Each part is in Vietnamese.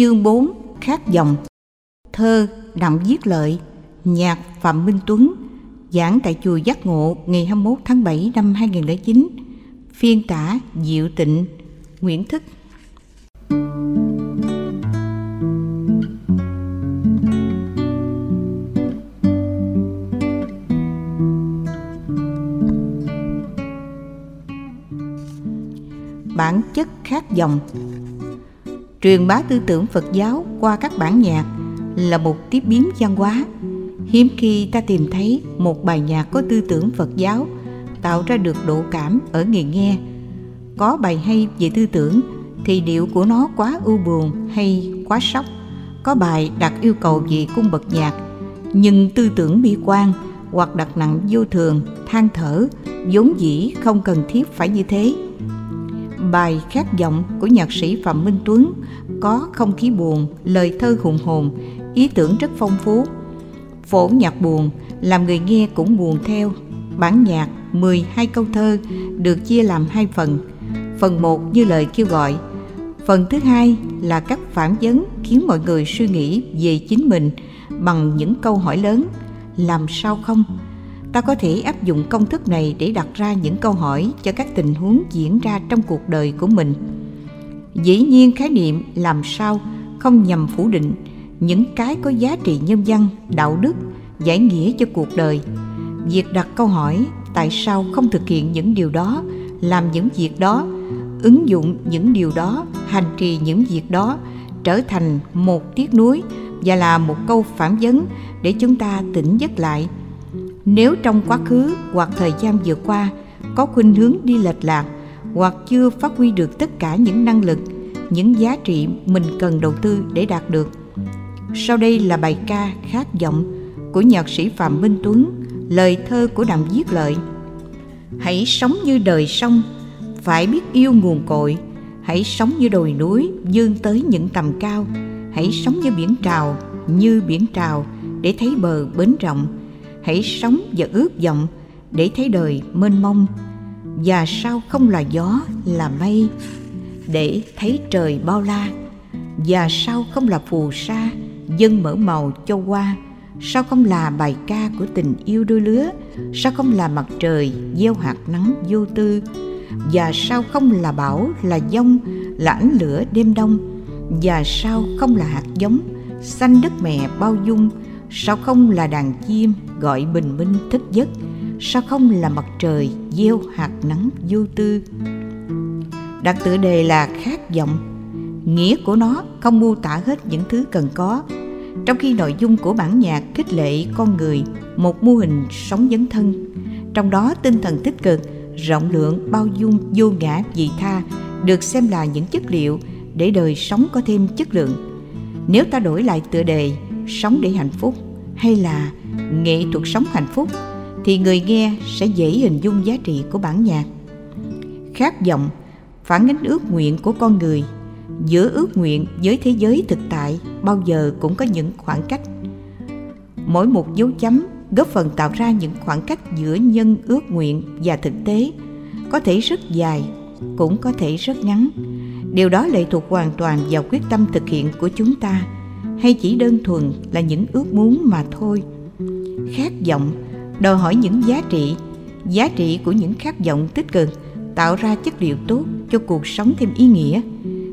Chương 4 Khác dòng. Thơ, Đặng Viết Lợi. Nhạc, Phạm Minh Tuấn. Giảng tại chùa Giác Ngộ ngày 21 tháng 7 năm 2009 Phiên tả, Diệu Tịnh. Nguyễn Thức. Bản chất khác dòng truyền bá tư tưởng Phật giáo qua các bản nhạc là một tiếp biến văn hóa. Hiếm khi ta tìm thấy một bài nhạc có tư tưởng Phật giáo tạo ra được độ cảm ở người nghe. Có bài hay về tư tưởng thì điệu của nó quá ưu buồn hay quá sốc. Có bài đặt yêu cầu về cung bậc nhạc nhưng tư tưởng bi quan hoặc đặt nặng vô thường, than thở, vốn dĩ không cần thiết phải như thế Bài Khát vọng của nhạc sĩ Phạm Minh Tuấn có không khí buồn, lời thơ hùng hồn, ý tưởng rất phong phú. Phổ nhạc buồn làm người nghe cũng buồn theo. Bản nhạc 12 câu thơ được chia làm hai phần. Phần 1 như lời kêu gọi, phần thứ hai là các phản vấn khiến mọi người suy nghĩ về chính mình bằng những câu hỏi lớn làm sao không ta có thể áp dụng công thức này để đặt ra những câu hỏi cho các tình huống diễn ra trong cuộc đời của mình. Dĩ nhiên khái niệm làm sao không nhằm phủ định những cái có giá trị nhân văn, đạo đức, giải nghĩa cho cuộc đời. Việc đặt câu hỏi tại sao không thực hiện những điều đó, làm những việc đó, ứng dụng những điều đó, hành trì những việc đó trở thành một tiếc nuối và là một câu phản vấn để chúng ta tỉnh giấc lại nếu trong quá khứ hoặc thời gian vừa qua có khuynh hướng đi lệch lạc hoặc chưa phát huy được tất cả những năng lực, những giá trị mình cần đầu tư để đạt được. Sau đây là bài ca khát vọng của nhạc sĩ phạm minh tuấn, lời thơ của đặng viết lợi. Hãy sống như đời sông, phải biết yêu nguồn cội. Hãy sống như đồi núi vươn tới những tầm cao. Hãy sống như biển trào, như biển trào để thấy bờ bến rộng hãy sống và ước vọng để thấy đời mênh mông. Và sao không là gió là mây để thấy trời bao la? Và sao không là phù sa dân mở màu cho hoa? Sao không là bài ca của tình yêu đôi lứa? Sao không là mặt trời gieo hạt nắng vô tư? Và sao không là bão, là giông, là ánh lửa đêm đông? Và sao không là hạt giống xanh đất mẹ bao dung? Sao không là đàn chim gọi bình minh thức giấc, sao không là mặt trời gieo hạt nắng vô tư? Đặt tựa đề là khát vọng. Nghĩa của nó không mô tả hết những thứ cần có. Trong khi nội dung của bản nhạc khích lệ con người, một mô hình sống dấn thân, trong đó tinh thần tích cực, rộng lượng, bao dung, vô ngã, vị tha được xem là những chất liệu để đời sống có thêm chất lượng. Nếu ta đổi lại tựa đề, sống để hạnh phúc hay là nghệ thuật sống hạnh phúc, thì người nghe sẽ dễ hình dung giá trị của bản nhạc. Khát vọng phản ánh ước nguyện của con người, giữa ước nguyện với thế giới thực tại bao giờ cũng có những khoảng cách. Mỗi một dấu chấm góp phần tạo ra những khoảng cách giữa nhân ước nguyện và thực tế, có thể rất dài, cũng có thể rất ngắn. Điều đó lệ thuộc hoàn toàn vào quyết tâm thực hiện của chúng ta hay chỉ đơn thuần là những ước muốn mà thôi? Khát vọng đòi hỏi những giá trị. Giá trị của những khát vọng tích cực tạo ra chất liệu tốt cho cuộc sống thêm ý nghĩa.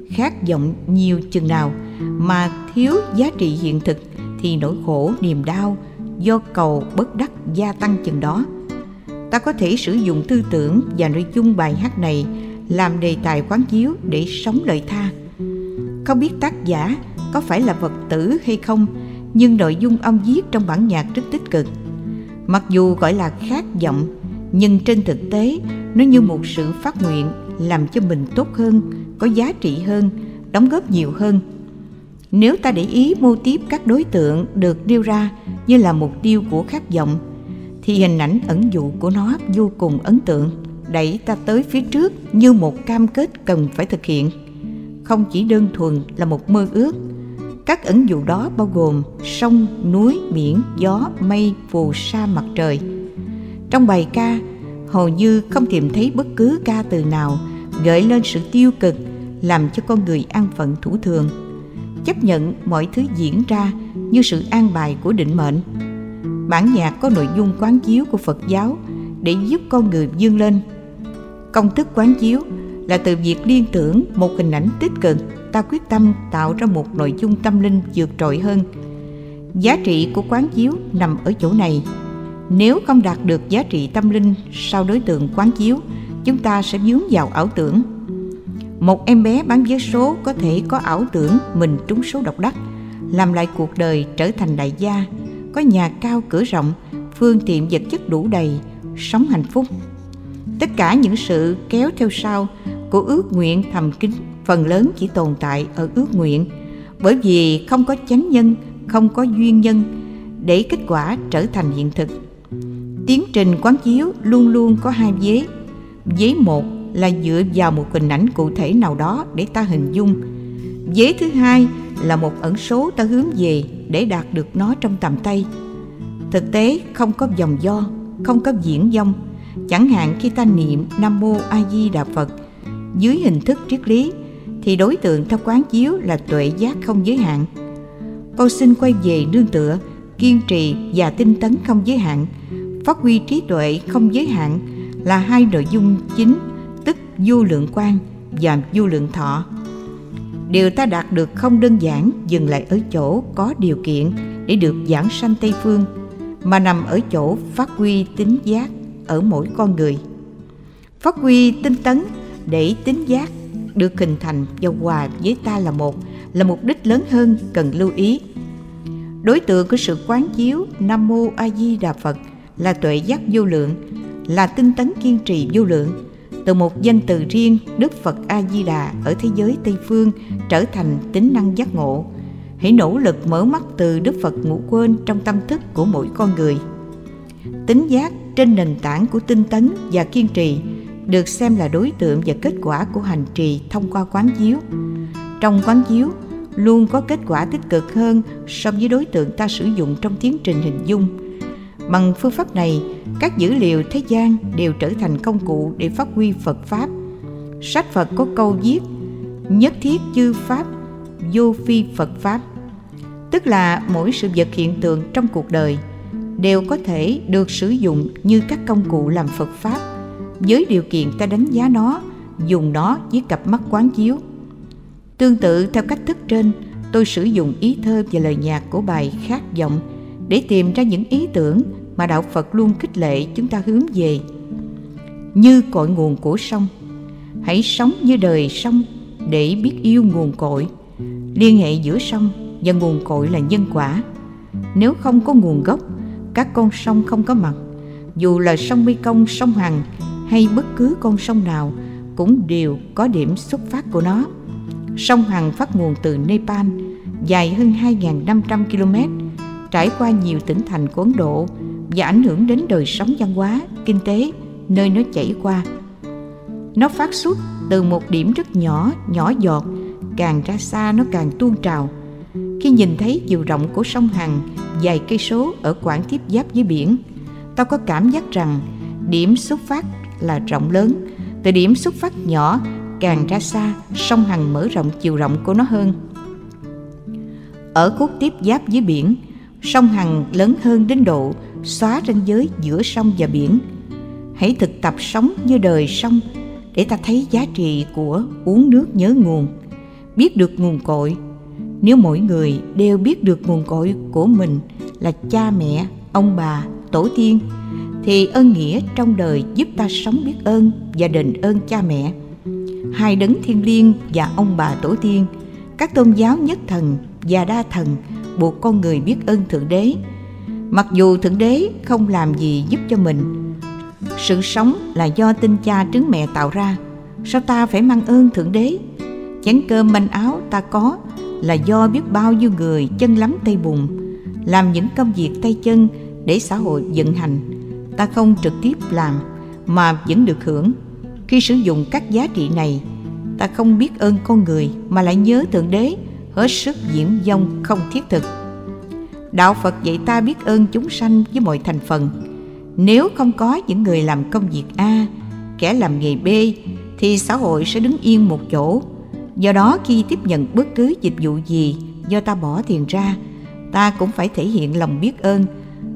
Khát vọng nhiều chừng nào mà thiếu giá trị hiện thực thì nỗi khổ, niềm đau do cầu bất đắc gia tăng chừng đó. Ta có thể sử dụng tư tưởng và nội dung bài hát này làm đề tài quán chiếu để sống lời tha không biết tác giả có phải là vật tử hay không, nhưng nội dung ông viết trong bản nhạc rất tích cực. Mặc dù gọi là khát vọng, nhưng trên thực tế, nó như một sự phát nguyện làm cho mình tốt hơn, có giá trị hơn, đóng góp nhiều hơn. Nếu ta để ý mô tiếp các đối tượng được nêu ra như là mục tiêu của khát vọng, thì hình ảnh ẩn dụ của nó vô cùng ấn tượng, đẩy ta tới phía trước như một cam kết cần phải thực hiện không chỉ đơn thuần là một mơ ước các ẩn dụ đó bao gồm sông, núi, biển, gió, mây, phù sa, mặt trời. Trong bài ca, hầu như không tìm thấy bất cứ ca từ nào gợi lên sự tiêu cực làm cho con người an phận thủ thường. chấp nhận mọi thứ diễn ra như sự an bài của định mệnh bản nhạc có nội dung quán chiếu của phật giáo để giúp con người vươn lên công thức quán chiếu là từ việc liên tưởng một hình ảnh tích cực, ta quyết tâm tạo ra một nội dung tâm linh vượt trội hơn. Giá trị của quán chiếu nằm ở chỗ này. Nếu không đạt được giá trị tâm linh sau đối tượng quán chiếu, chúng ta sẽ vướng vào ảo tưởng. Một em bé bán vé số có thể có ảo tưởng mình trúng số độc đắc, làm lại cuộc đời trở thành đại gia, có nhà cao cửa rộng, phương tiện vật chất đủ đầy, sống hạnh phúc. Tất cả những sự kéo theo sau của ước nguyện thầm kín, phần lớn chỉ tồn tại ở ước nguyện. Bởi vì không có chánh nhân, không có duyên nhân để kết quả trở thành hiện thực. Tiến trình quán chiếu luôn luôn có hai vế. Vế một là dựa vào một hình ảnh cụ thể nào đó để ta hình dung. Vế thứ hai là một ẩn số ta hướng về để đạt được nó trong tầm tay. Thực tế không có dòng do không có diễn dông. Chẳng hạn khi ta niệm nam mô a di đà phật dưới hình thức triết lý, thì đối tượng theo quán chiếu là tuệ giác không giới hạn. Con xin quay về nương tựa, kiên trì và tinh tấn không giới hạn. Phát huy trí tuệ không giới hạn là hai nội dung chính, tức vô lượng quan và vô lượng thọ. Điều ta đạt được không đơn giản, dừng lại ở chỗ có điều kiện để được giảng sanh tây phương, mà nằm ở chỗ phát huy tính giác ở mỗi con người. Phát huy tinh tấn để tính giác, được hình thành và hòa với ta là một, là mục đích lớn hơn cần lưu ý. Đối tượng của sự quán chiếu nam mô a di đà phật là tuệ giác vô lượng, là tinh tấn kiên trì vô lượng, từ một danh từ riêng đức phật a di đà ở thế giới tây phương trở thành tính năng giác ngộ. Hãy nỗ lực mở mắt từ đức phật ngủ quên trong tâm thức của mỗi con người. Tính giác trên nền tảng của tinh tấn và kiên trì được xem là đối tượng và kết quả của hành trì thông qua quán chiếu. Trong quán chiếu, luôn có kết quả tích cực hơn so với đối tượng ta sử dụng trong tiến trình hình dung. Bằng phương pháp này, các dữ liệu thế gian đều trở thành công cụ để phát huy phật pháp. Sách phật có câu viết, nhất thiết chư pháp, vô phi phật pháp. Tức là mỗi sự vật hiện tượng trong cuộc đời đều có thể được sử dụng như các công cụ làm phật pháp với điều kiện ta đánh giá nó, dùng nó với cặp mắt quán chiếu. Tương tự, theo cách thức trên, tôi sử dụng ý thơ và lời nhạc của bài khát vọng để tìm ra những ý tưởng mà đạo phật luôn khích lệ chúng ta hướng về. Như cội nguồn của sông, hãy sống như đời sông để biết yêu nguồn cội. Liên hệ giữa sông và nguồn cội là nhân quả. Nếu không có nguồn gốc, các con sông không có mặt. Dù là sông mekong, sông hằng hay bất cứ con sông nào cũng đều có điểm xuất phát của nó. Sông hằng phát nguồn từ nepal, dài hơn 2.500 km, trải qua nhiều tỉnh thành của ấn độ và ảnh hưởng đến đời sống văn hóa, kinh tế nơi nó chảy qua. Nó phát xuất từ một điểm rất nhỏ nhỏ giọt, càng ra xa nó càng tuôn trào. Khi nhìn thấy chiều rộng của sông hằng dài cây số ở quãng tiếp giáp với biển, tao có cảm giác rằng điểm xuất phát là rộng lớn. Từ điểm xuất phát nhỏ, càng ra xa, sông hằng mở rộng chiều rộng của nó hơn. Ở khúc tiếp giáp với biển, sông hằng lớn hơn đến độ xóa ranh giới giữa sông và biển. Hãy thực tập sống như đời sông để ta thấy giá trị của uống nước nhớ nguồn, biết được nguồn cội. Nếu mỗi người đều biết được nguồn cội của mình là cha mẹ, ông bà, tổ tiên thì ơn nghĩa trong đời giúp ta sống biết ơn và đền ơn cha mẹ. Hai đấng thiên liêng và ông bà tổ tiên, các tôn giáo nhất thần và đa thần buộc con người biết ơn thượng đế. Mặc dù thượng đế không làm gì giúp cho mình, sự sống là do tinh cha trứng mẹ tạo ra. Sao ta phải mang ơn thượng đế? Chén cơm manh áo ta có là do biết bao nhiêu người chân lắm tay bùn, làm những công việc tay chân để xã hội vận hành ta không trực tiếp làm, mà vẫn được hưởng. Khi sử dụng các giá trị này, ta không biết ơn con người mà lại nhớ thượng đế, hết sức diễn dông không thiết thực. Đạo phật dạy ta biết ơn chúng sanh với mọi thành phần. Nếu không có những người làm công việc a, kẻ làm nghề b, thì xã hội sẽ đứng yên một chỗ. Do đó khi tiếp nhận bất cứ dịch vụ gì do ta bỏ tiền ra, ta cũng phải thể hiện lòng biết ơn,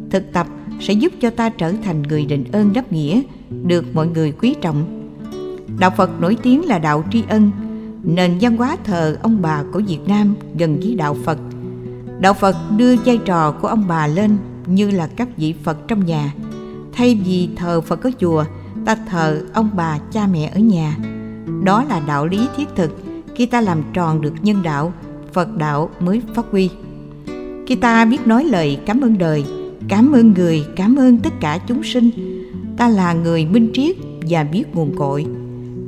thực tập sẽ giúp cho ta trở thành người định ơn đáp nghĩa, được mọi người quý trọng. Đạo phật nổi tiếng là đạo tri ân, nền văn hóa thờ ông bà của việt nam gần với đạo phật. Đạo phật đưa vai trò của ông bà lên như là các vị phật trong nhà. Thay vì thờ phật ở chùa, ta thờ ông bà cha mẹ ở nhà. Đó là đạo lý thiết thực, khi ta làm tròn được nhân đạo, phật đạo mới phát huy. Khi ta biết nói lời cảm ơn đời cảm ơn người, cảm ơn tất cả chúng sinh. Ta là người minh triết và biết nguồn cội.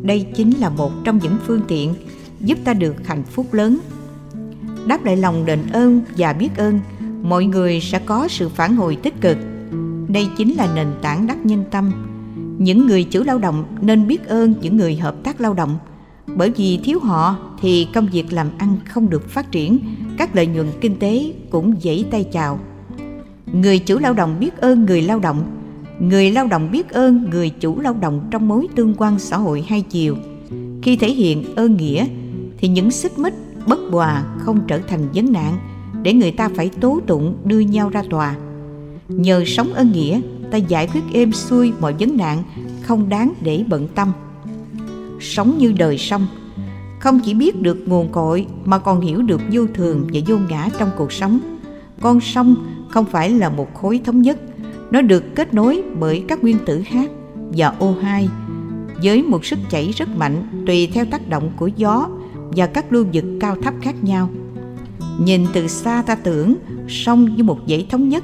Đây chính là một trong những phương tiện giúp ta được hạnh phúc lớn. Đáp lại lòng đền ơn và biết ơn, mọi người sẽ có sự phản hồi tích cực. Đây chính là nền tảng đắc nhân tâm. Những người chủ lao động nên biết ơn những người hợp tác lao động. Bởi vì thiếu họ thì công việc làm ăn không được phát triển, các lợi nhuận kinh tế cũng dãy tay chào người chủ lao động biết ơn người lao động. Người lao động biết ơn người chủ lao động trong mối tương quan xã hội hai chiều. Khi thể hiện ơn nghĩa, thì những xích mích, bất hòa không trở thành vấn nạn để người ta phải tố tụng đưa nhau ra tòa. Nhờ sống ơn nghĩa, ta giải quyết êm xuôi mọi vấn nạn không đáng để bận tâm. Sống như đời sông không chỉ biết được nguồn cội mà còn hiểu được vô thường và vô ngã trong cuộc sống. Con sông không phải là một khối thống nhất nó được kết nối bởi các nguyên tử H và O2 với một sức chảy rất mạnh tùy theo tác động của gió và các lưu vực cao thấp khác nhau. Nhìn từ xa ta tưởng sông như một dãy thống nhất.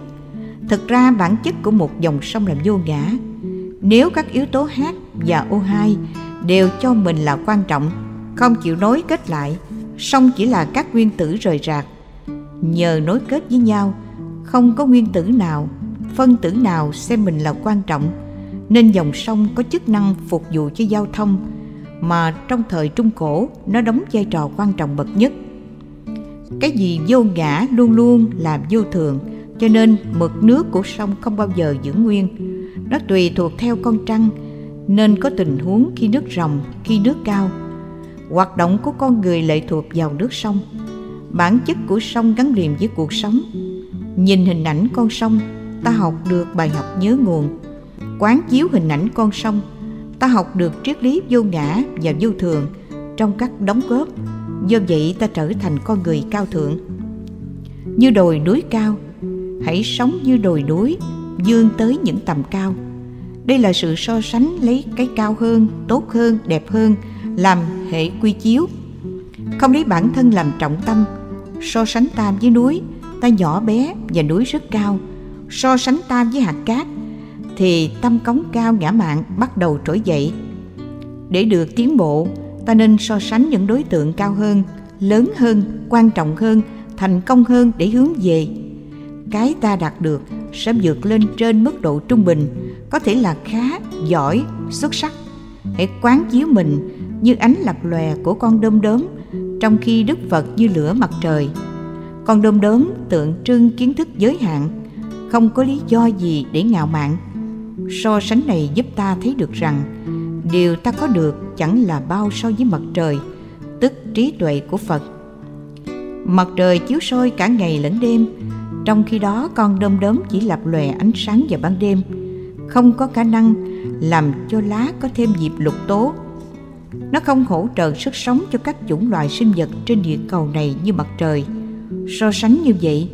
Thực ra bản chất của một dòng sông là vô ngã. Nếu các yếu tố H và O2 đều cho mình là quan trọng, không chịu nối kết lại, sông chỉ là các nguyên tử rời rạc. Nhờ nối kết với nhau, không có nguyên tử nào, phân tử nào xem mình là quan trọng. Nên dòng sông có chức năng phục vụ cho giao thông, mà trong thời trung cổ, nó đóng vai trò quan trọng bậc nhất. Cái gì vô ngã luôn luôn là vô thường, cho nên mực nước của sông không bao giờ giữ nguyên. Nó tùy thuộc theo con trăng, nên có tình huống khi nước ròng, khi nước cao. Hoạt động của con người lệ thuộc vào nước sông. Bản chất của sông gắn liền với cuộc sống nhìn hình ảnh con sông, ta học được bài học nhớ nguồn. Quán chiếu hình ảnh con sông, ta học được triết lý vô ngã và vô thường trong các đóng góp. Do vậy ta trở thành con người cao thượng. Như đồi núi cao, hãy sống như đồi núi, vươn tới những tầm cao. Đây là sự so sánh lấy cái cao hơn, tốt hơn, đẹp hơn, làm hệ quy chiếu. Không lấy bản thân làm trọng tâm, so sánh ta với núi ta nhỏ bé và núi rất cao. So sánh ta với hạt cát, thì tâm cống cao ngã mạn bắt đầu trỗi dậy. Để được tiến bộ, ta nên so sánh những đối tượng cao hơn, lớn hơn, quan trọng hơn, thành công hơn để hướng về. Cái ta đạt được sẽ vượt lên trên mức độ trung bình, có thể là khá, giỏi, xuất sắc. Hãy quán chiếu mình như ánh lập lòe của con đom đóm trong khi đức phật như lửa mặt trời con đom đóm tượng trưng kiến thức giới hạn. Không có lý do gì để ngạo mạn. So sánh này giúp ta thấy được rằng, điều ta có được chẳng là bao so với mặt trời, tức trí tuệ của phật. Mặt trời chiếu soi cả ngày lẫn đêm, trong khi đó con đom đóm chỉ lập lòe ánh sáng vào ban đêm, không có khả năng làm cho lá có thêm dịp lục tố. Nó không hỗ trợ sức sống cho các chủng loài sinh vật trên địa cầu này như mặt trời so sánh như vậy,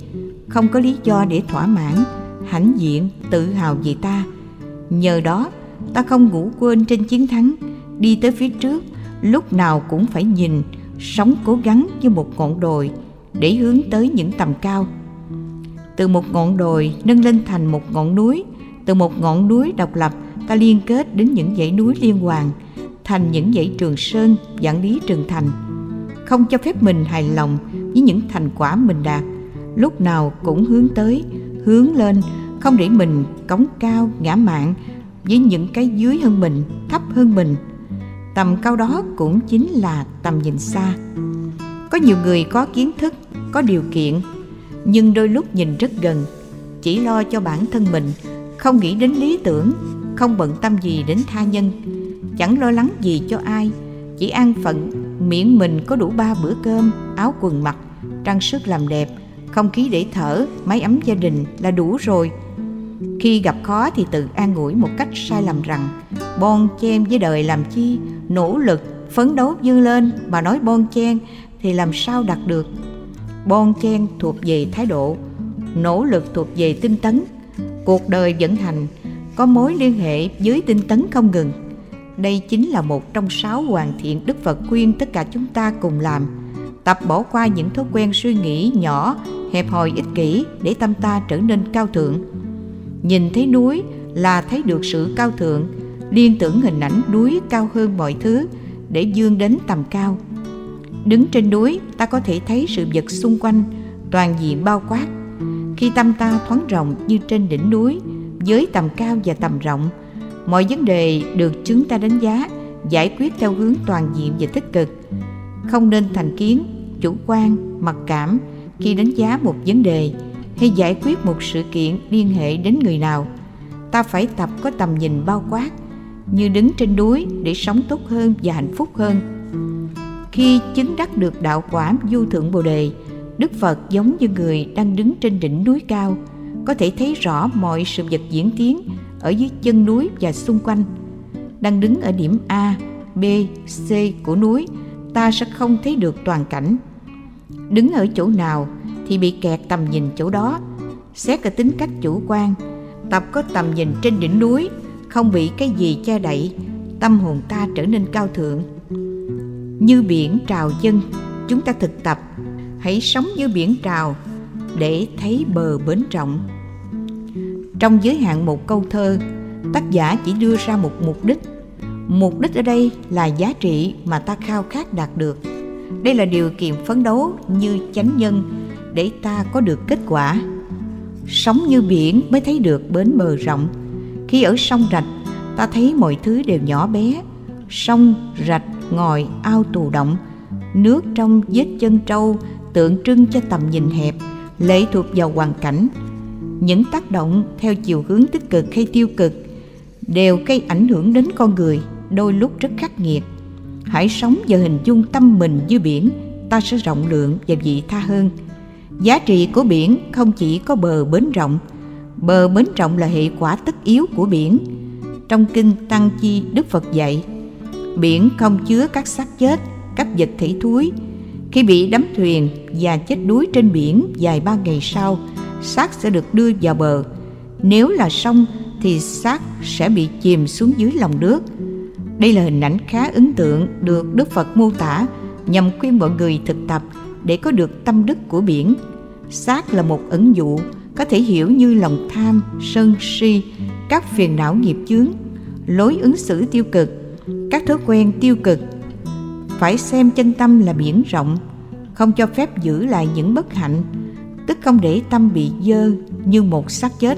không có lý do để thỏa mãn, hãnh diện, tự hào về ta. Nhờ đó, ta không ngủ quên trên chiến thắng, đi tới phía trước, lúc nào cũng phải nhìn, sống cố gắng như một ngọn đồi để hướng tới những tầm cao. Từ một ngọn đồi nâng lên thành một ngọn núi, từ một ngọn núi độc lập, ta liên kết đến những dãy núi liên hoàn, thành những dãy trường sơn, vạn lý trường thành. Không cho phép mình hài lòng với những thành quả mình đạt. Lúc nào cũng hướng tới, hướng lên, không để mình cống cao, ngã mạn với những cái dưới hơn mình, thấp hơn mình. Tầm cao đó cũng chính là tầm nhìn xa. Có nhiều người có kiến thức, có điều kiện, nhưng đôi lúc nhìn rất gần, chỉ lo cho bản thân mình, không nghĩ đến lý tưởng, không bận tâm gì đến tha nhân. Chẳng lo lắng gì cho ai, chỉ an phận, miễn mình có đủ ba bữa cơm, áo quần mặc trang sức làm đẹp, không khí để thở máy ấm gia đình là đủ rồi. Khi gặp khó thì tự an ủi một cách sai lầm rằng, bon chen với đời làm chi? Nỗ lực, phấn đấu vươn lên, mà nói bon chen thì làm sao đạt được? Bon chen thuộc về thái độ, nỗ lực thuộc về tinh tấn. Cuộc đời vận hành, có mối liên hệ với tinh tấn không ngừng. Đây chính là một trong sáu hoàn thiện đức phật khuyên tất cả chúng ta cùng làm tập bỏ qua những thói quen suy nghĩ nhỏ, hẹp hòi ích kỷ để tâm ta trở nên cao thượng. Nhìn thấy núi là thấy được sự cao thượng, liên tưởng hình ảnh núi cao hơn mọi thứ để dương đến tầm cao. Đứng trên núi, ta có thể thấy sự vật xung quanh, toàn diện bao quát. Khi tâm ta thoáng rộng như trên đỉnh núi, với tầm cao và tầm rộng, mọi vấn đề được chúng ta đánh giá, giải quyết theo hướng toàn diện và tích cực. Không nên thành kiến chủ quan, mặc cảm khi đánh giá một vấn đề hay giải quyết một sự kiện liên hệ đến người nào. Ta phải tập có tầm nhìn bao quát, như đứng trên núi để sống tốt hơn và hạnh phúc hơn. Khi chứng đắc được đạo quả vô thượng bồ đề, đức phật giống như người đang đứng trên đỉnh núi cao, có thể thấy rõ mọi sự vật diễn tiến ở dưới chân núi và xung quanh. Đang đứng ở điểm a, b, c của núi ta sẽ không thấy được toàn cảnh. Đứng ở chỗ nào thì bị kẹt tầm nhìn chỗ đó. Xét ở tính cách chủ quan, tập có tầm nhìn trên đỉnh núi, không bị cái gì che đậy, tâm hồn ta trở nên cao thượng. Như biển trào dân, chúng ta thực tập, hãy sống như biển trào để thấy bờ bến rộng. Trong giới hạn một câu thơ, tác giả chỉ đưa ra một mục đích mục đích ở đây là giá trị mà ta khao khát đạt được. Đây là điều kiện phấn đấu như chánh nhân để ta có được kết quả. Sống như biển mới thấy được bến bờ rộng. Khi ở sông rạch, ta thấy mọi thứ đều nhỏ bé. Sông rạch ngòi ao tù động, nước trong vết chân trâu tượng trưng cho tầm nhìn hẹp, lệ thuộc vào hoàn cảnh. Những tác động theo chiều hướng tích cực hay tiêu cực đều gây ảnh hưởng đến con người đôi lúc rất khắc nghiệt. Hãy sống và hình dung tâm mình như biển, ta sẽ rộng lượng và vị tha hơn. Giá trị của biển không chỉ có bờ bến rộng. Bờ bến rộng là hệ quả tất yếu của biển. Trong kinh tăng chi, đức phật dạy, biển không chứa các xác chết, các vật thể thúi. Khi bị đắm thuyền và chết đuối trên biển vài ba ngày sau, xác sẽ được đưa vào bờ. Nếu là sông thì xác sẽ bị chìm xuống dưới lòng nước đây là hình ảnh khá ấn tượng được đức phật mô tả nhằm khuyên mọi người thực tập để có được tâm đức của biển. Xác là một ẩn dụ, có thể hiểu như lòng tham, sân si, các phiền não nghiệp chướng, lối ứng xử tiêu cực, các thói quen tiêu cực. Phải xem chân tâm là biển rộng, không cho phép giữ lại những bất hạnh, tức không để tâm bị dơ như một xác chết.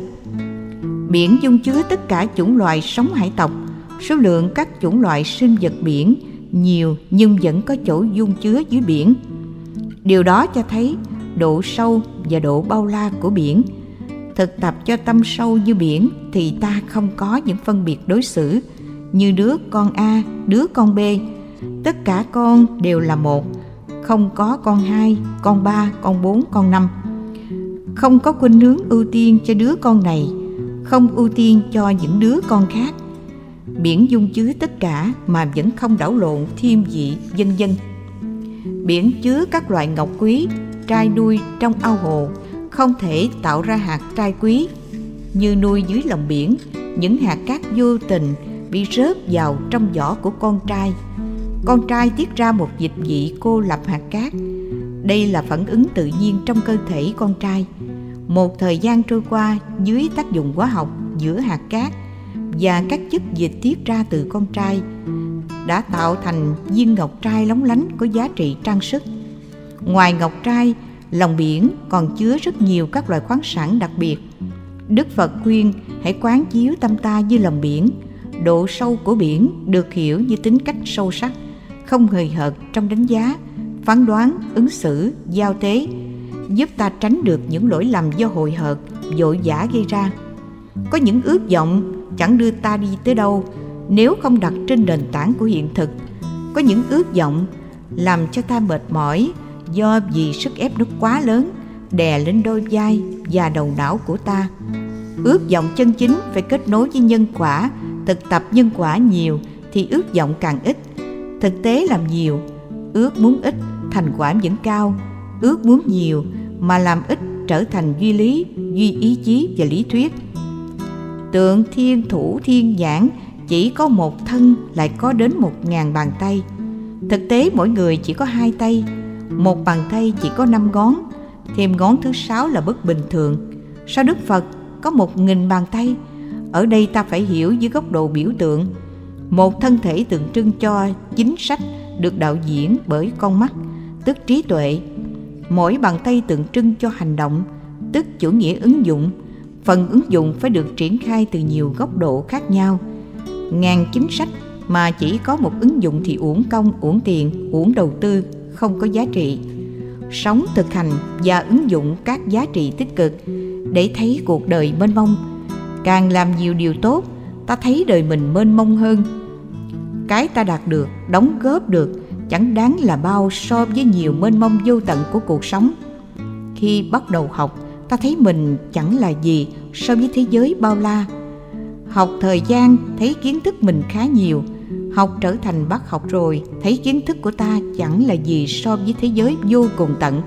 Biển dung chứa tất cả chủng loài sống hải tộc số lượng các chủng loại sinh vật biển nhiều nhưng vẫn có chỗ dung chứa dưới biển. Điều đó cho thấy độ sâu và độ bao la của biển. Thực tập cho tâm sâu như biển thì ta không có những phân biệt đối xử như đứa con a, đứa con b. Tất cả con đều là một, không có con hai, con ba, con bốn, con năm. Không có khuynh hướng ưu tiên cho đứa con này, không ưu tiên cho những đứa con khác biển dung chứa tất cả mà vẫn không đảo lộn thiêm dị dân dân. Biển chứa các loại ngọc quý, trai nuôi trong ao hồ, không thể tạo ra hạt trai quý. Như nuôi dưới lòng biển, những hạt cát vô tình bị rớt vào trong vỏ của con trai. Con trai tiết ra một dịch vị cô lập hạt cát. Đây là phản ứng tự nhiên trong cơ thể con trai. Một thời gian trôi qua dưới tác dụng hóa học giữa hạt cát và các chất dịch tiết ra từ con trai, đã tạo thành viên ngọc trai lóng lánh có giá trị trang sức. Ngoài ngọc trai, lòng biển còn chứa rất nhiều các loại khoáng sản đặc biệt. Đức phật khuyên hãy quán chiếu tâm ta như lòng biển. Độ sâu của biển được hiểu như tính cách sâu sắc, không hời hợt trong đánh giá, phán đoán, ứng xử, giao tế, giúp ta tránh được những lỗi lầm do hội hợt vội vã gây ra. Có những ước vọng chẳng đưa ta đi tới đâu nếu không đặt trên nền tảng của hiện thực. Có những ước vọng làm cho ta mệt mỏi do vì sức ép nó quá lớn, đè lên đôi vai và đầu não của ta. Ước vọng chân chính phải kết nối với nhân quả, thực tập nhân quả nhiều thì ước vọng càng ít. Thực tế làm nhiều, ước muốn ít thành quả vẫn cao. Ước muốn nhiều mà làm ít trở thành duy lý, duy ý chí và lý thuyết tượng thiên thủ thiên giảng chỉ có một thân lại có đến một ngàn bàn tay. Thực tế mỗi người chỉ có hai tay, một bàn tay chỉ có năm ngón, thêm ngón thứ sáu là bất bình thường. Sao đức phật có một nghìn bàn tay? Ở đây ta phải hiểu dưới góc độ biểu tượng. Một thân thể tượng trưng cho chính sách được đạo diễn bởi con mắt, tức trí tuệ. Mỗi bàn tay tượng trưng cho hành động, tức chủ nghĩa ứng dụng phần ứng dụng phải được triển khai từ nhiều góc độ khác nhau. Ngàn chính sách mà chỉ có một ứng dụng thì uổng công, uổng tiền, uổng đầu tư, không có giá trị. Sống, thực hành và ứng dụng các giá trị tích cực để thấy cuộc đời mênh mông. Càng làm nhiều điều tốt, ta thấy đời mình mênh mông hơn. Cái ta đạt được, đóng góp được, chẳng đáng là bao so với nhiều mênh mông vô tận của cuộc sống. Khi bắt đầu học ta thấy mình chẳng là gì so với thế giới bao la. Học thời gian, thấy kiến thức mình khá nhiều. Học trở thành bác học rồi, thấy kiến thức của ta chẳng là gì so với thế giới vô cùng tận.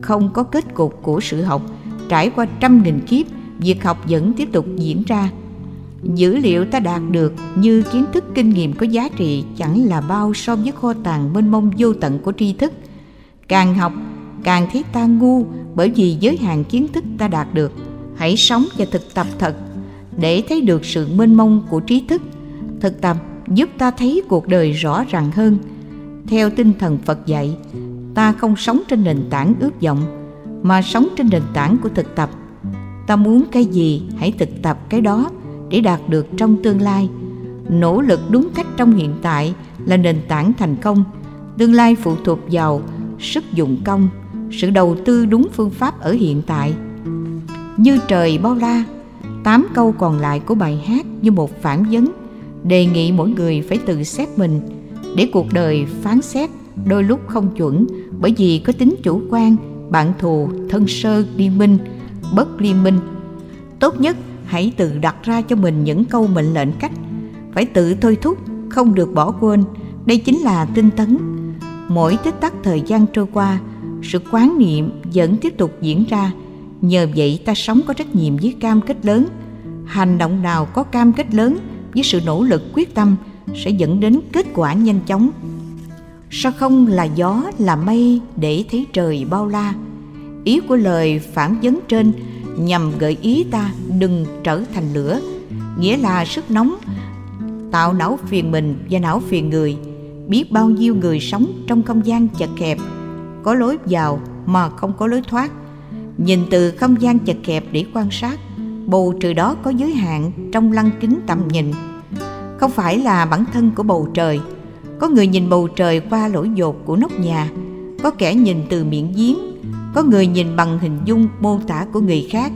Không có kết cục của sự học, trải qua trăm nghìn kiếp, việc học vẫn tiếp tục diễn ra. Dữ liệu ta đạt được như kiến thức kinh nghiệm có giá trị chẳng là bao so với kho tàng mênh mông vô tận của tri thức. Càng học càng thấy ta ngu bởi vì giới hạn kiến thức ta đạt được. Hãy sống và thực tập thật để thấy được sự mênh mông của trí thức. Thực tập giúp ta thấy cuộc đời rõ ràng hơn. Theo tinh thần phật dạy, ta không sống trên nền tảng ước vọng, mà sống trên nền tảng của thực tập. Ta muốn cái gì, hãy thực tập cái đó để đạt được trong tương lai. Nỗ lực đúng cách trong hiện tại là nền tảng thành công. Tương lai phụ thuộc vào sức dụng công sự đầu tư đúng phương pháp ở hiện tại. Như trời bao la, tám câu còn lại của bài hát như một phản vấn, đề nghị mỗi người phải tự xét mình để cuộc đời phán xét đôi lúc không chuẩn bởi vì có tính chủ quan, bạn thù thân sơ liên minh, bất liên minh. Tốt nhất hãy tự đặt ra cho mình những câu mệnh lệnh cách, phải tự thôi thúc, không được bỏ quên. Đây chính là tinh tấn. Mỗi tích tắc thời gian trôi qua sự quán niệm vẫn tiếp tục diễn ra. Nhờ vậy ta sống có trách nhiệm với cam kết lớn. Hành động nào có cam kết lớn với sự nỗ lực quyết tâm sẽ dẫn đến kết quả nhanh chóng. Sao không là gió, là mây để thấy trời bao la? Ý của lời phản vấn trên nhằm gợi ý ta đừng trở thành lửa. Nghĩa là sức nóng tạo não phiền mình và não phiền người. Biết bao nhiêu người sống trong không gian chật hẹp có lối vào mà không có lối thoát. Nhìn từ không gian chật hẹp để quan sát, bầu trời đó có giới hạn trong lăng kính tầm nhìn. Không phải là bản thân của bầu trời. Có người nhìn bầu trời qua lỗ dột của nóc nhà, có kẻ nhìn từ miệng giếng, có người nhìn bằng hình dung mô tả của người khác.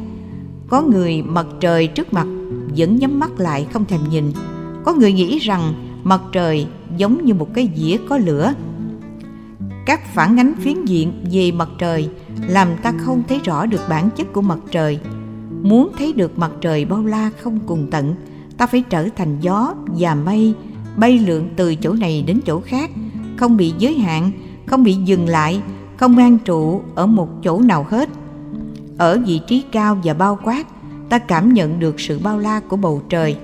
Có người mặt trời trước mặt vẫn nhắm mắt lại không thèm nhìn. Có người nghĩ rằng mặt trời giống như một cái dĩa có lửa các phản ánh phiến diện về mặt trời làm ta không thấy rõ được bản chất của mặt trời. Muốn thấy được mặt trời bao la không cùng tận, ta phải trở thành gió và mây, bay lượn từ chỗ này đến chỗ khác, không bị giới hạn, không bị dừng lại, không an trụ ở một chỗ nào hết. Ở vị trí cao và bao quát, ta cảm nhận được sự bao la của bầu trời.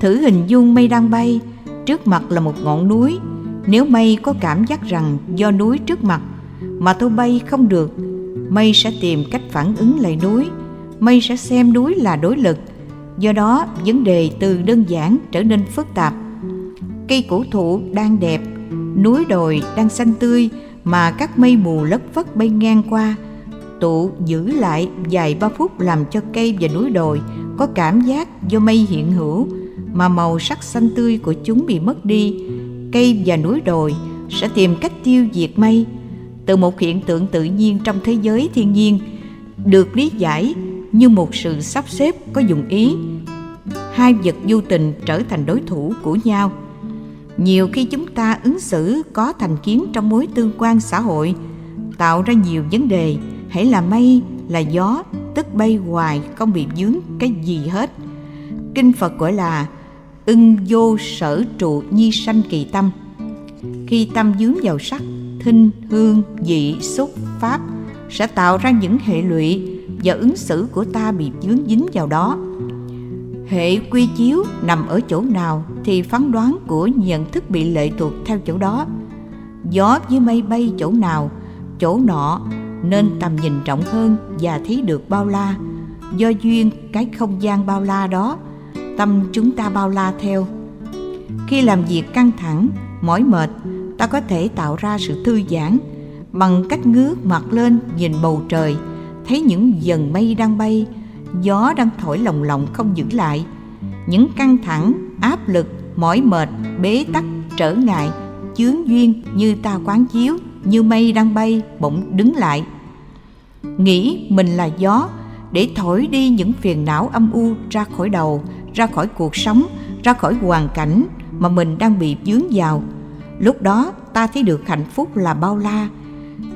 Thử hình dung mây đang bay, trước mặt là một ngọn núi nếu mây có cảm giác rằng do núi trước mặt mà tôi bay không được, mây sẽ tìm cách phản ứng lại núi. Mây sẽ xem núi là đối lực. Do đó, vấn đề từ đơn giản trở nên phức tạp. Cây cổ thụ đang đẹp, núi đồi đang xanh tươi mà các mây mù lất phất bay ngang qua. Tụ giữ lại vài ba phút làm cho cây và núi đồi có cảm giác do mây hiện hữu mà màu sắc xanh tươi của chúng bị mất đi cây và núi đồi, sẽ tìm cách tiêu diệt mây. Từ một hiện tượng tự nhiên trong thế giới thiên nhiên, được lý giải như một sự sắp xếp có dụng ý. Hai vật vô tình trở thành đối thủ của nhau. Nhiều khi chúng ta ứng xử có thành kiến trong mối tương quan xã hội, tạo ra nhiều vấn đề. Hãy là mây, là gió, tức bay hoài, không bị vướng cái gì hết. Kinh phật gọi là ưng vô sở trụ nhi sanh kỳ tâm. Khi tâm dướng vào sắc, thinh, hương, dị, xúc, pháp sẽ tạo ra những hệ lụy và ứng xử của ta bị dướng dính vào đó. Hệ quy chiếu nằm ở chỗ nào thì phán đoán của nhận thức bị lệ thuộc theo chỗ đó. Gió với mây bay chỗ nào, chỗ nọ nên tầm nhìn rộng hơn và thấy được bao la. Do duyên cái không gian bao la đó tâm chúng ta bao la theo. Khi làm việc căng thẳng, mỏi mệt, ta có thể tạo ra sự thư giãn bằng cách ngước mặt lên nhìn bầu trời, thấy những dần mây đang bay, gió đang thổi lồng lộng không giữ lại. Những căng thẳng, áp lực, mỏi mệt, bế tắc, trở ngại, chướng duyên như ta quán chiếu, như mây đang bay bỗng đứng lại. Nghĩ mình là gió để thổi đi những phiền não âm u ra khỏi đầu ra khỏi cuộc sống, ra khỏi hoàn cảnh mà mình đang bị dướng vào. Lúc đó, ta thấy được hạnh phúc là bao la.